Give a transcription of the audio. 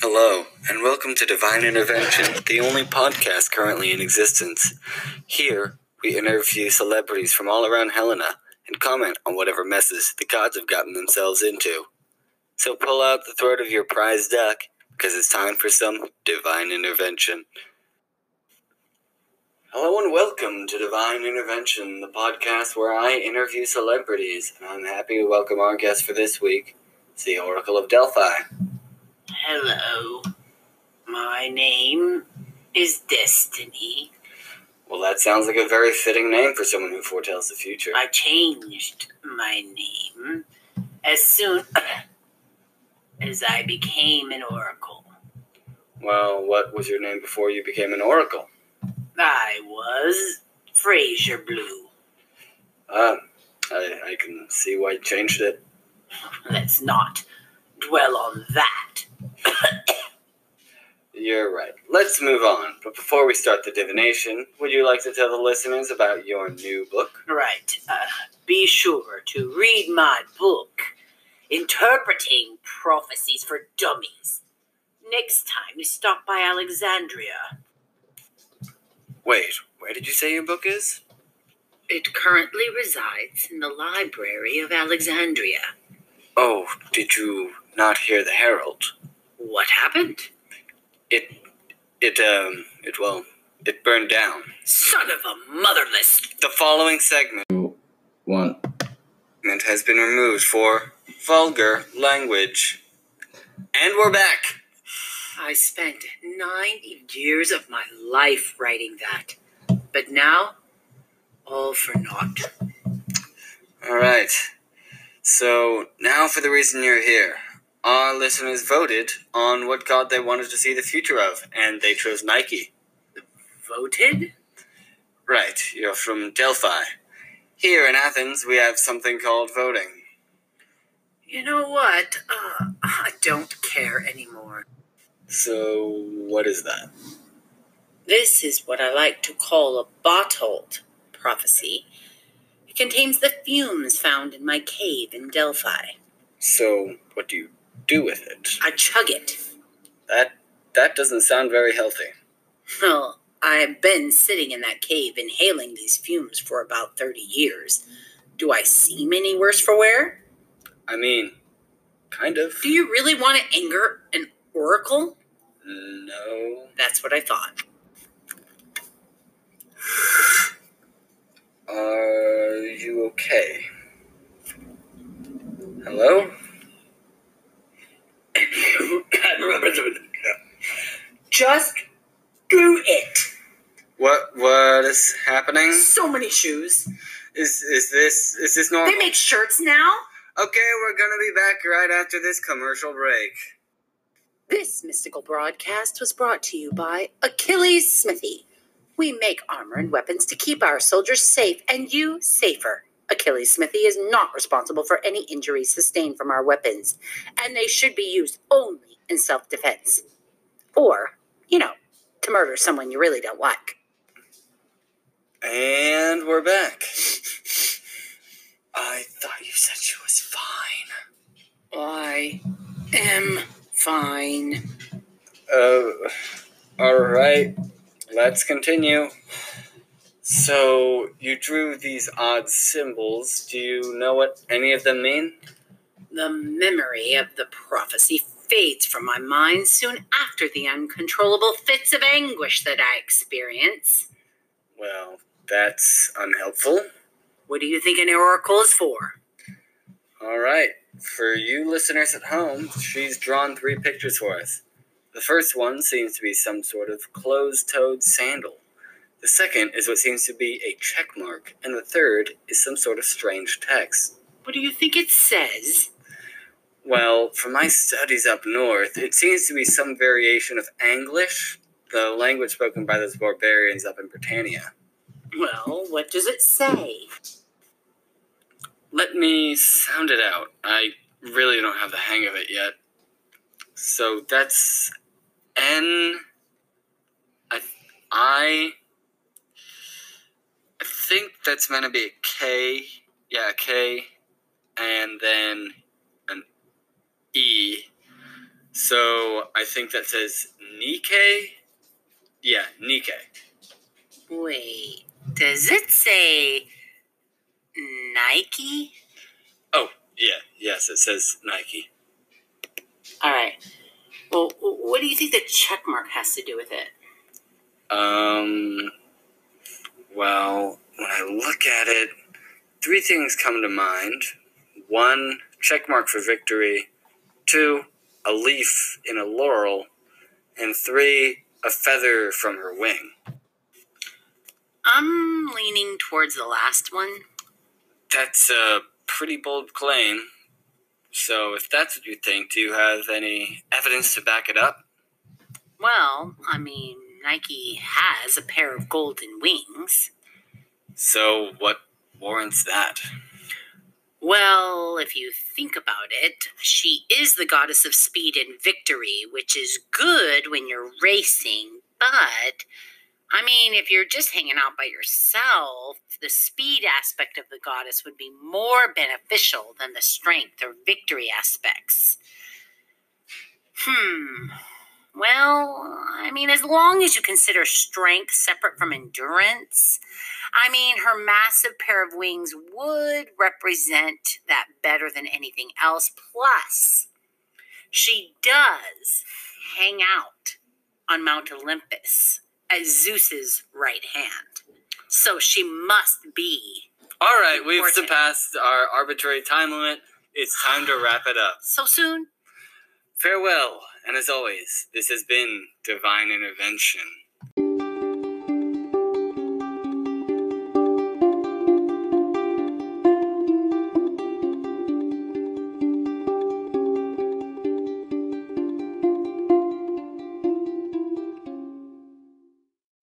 Hello, and welcome to Divine Intervention, the only podcast currently in existence. Here, we interview celebrities from all around Helena and comment on whatever messes the gods have gotten themselves into. So pull out the throat of your prize duck, because it's time for some Divine Intervention. Hello and welcome to Divine Intervention, the podcast where I interview celebrities. And I'm happy to welcome our guest for this week, it's the Oracle of Delphi. Hello. My name is Destiny. Well, that sounds like a very fitting name for someone who foretells the future. I changed my name as soon as I became an oracle. Well, what was your name before you became an oracle? I was Fraser Blue. Ah, I, I can see why you changed it. Let's not dwell on that. You're right. Let's move on. But before we start the divination, would you like to tell the listeners about your new book? Right. Uh, be sure to read my book, Interpreting Prophecies for Dummies. Next time you stop by Alexandria. Wait, where did you say your book is? It currently resides in the Library of Alexandria. Oh, did you not hear the herald? What happened? It, it, um, it, well, it burned down. Son of a motherless. The following segment. One. Segment has been removed for vulgar language. And we're back. I spent nine years of my life writing that. But now, all for naught. All right. So now for the reason you're here. Our listeners voted on what god they wanted to see the future of, and they chose Nike. Voted? Right, you're from Delphi. Here in Athens, we have something called voting. You know what? Uh, I don't care anymore. So, what is that? This is what I like to call a bottled prophecy. It contains the fumes found in my cave in Delphi. So, what do you do with it? I chug it. That that doesn't sound very healthy. Well, I've been sitting in that cave inhaling these fumes for about 30 years. Do I seem any worse for wear? I mean, kind of. Do you really want to anger an oracle? No. That's what I thought. Are you okay? Hello? Just do it. What what is happening? So many shoes. Is is this is this normal? They make shirts now. Okay, we're gonna be back right after this commercial break. This mystical broadcast was brought to you by Achilles Smithy. We make armor and weapons to keep our soldiers safe and you safer. Achilles Smithy is not responsible for any injuries sustained from our weapons, and they should be used only in self defense. Or, you know, to murder someone you really don't like. And we're back. I thought you said she was fine. I am fine. Uh, alright. Let's continue. So, you drew these odd symbols. Do you know what any of them mean? The memory of the prophecy fades from my mind soon after the uncontrollable fits of anguish that I experience. Well, that's unhelpful. What do you think an oracle is for? All right. For you listeners at home, she's drawn three pictures for us. The first one seems to be some sort of closed toed sandal. The second is what seems to be a check mark, and the third is some sort of strange text. What do you think it says? Well, from my studies up north, it seems to be some variation of Anglish, the language spoken by those barbarians up in Britannia. Well, what does it say? Let me sound it out. I really don't have the hang of it yet. So that's N. I. I. I think that's meant to be a K. Yeah, a K. And then E. So I think that says Nike. Yeah, Nike. Wait, does it say Nike? Oh, yeah, yes, it says Nike. All right. Well, what do you think the check mark has to do with it? Um, well, when I look at it, three things come to mind. One, check mark for victory. Two, a leaf in a laurel. And three, a feather from her wing. I'm leaning towards the last one. That's a pretty bold claim. So, if that's what you think, do you have any evidence to back it up? Well, I mean, Nike has a pair of golden wings. So, what warrants that? Well, if you think about it, she is the goddess of speed and victory, which is good when you're racing, but I mean, if you're just hanging out by yourself, the speed aspect of the goddess would be more beneficial than the strength or victory aspects. Hmm. Well, I mean, as long as you consider strength separate from endurance, I mean, her massive pair of wings would represent that better than anything else. Plus, she does hang out on Mount Olympus as Zeus's right hand. So she must be. All right, we've surpassed our arbitrary time limit. It's time to wrap it up. So soon? Farewell, and as always, this has been Divine Intervention.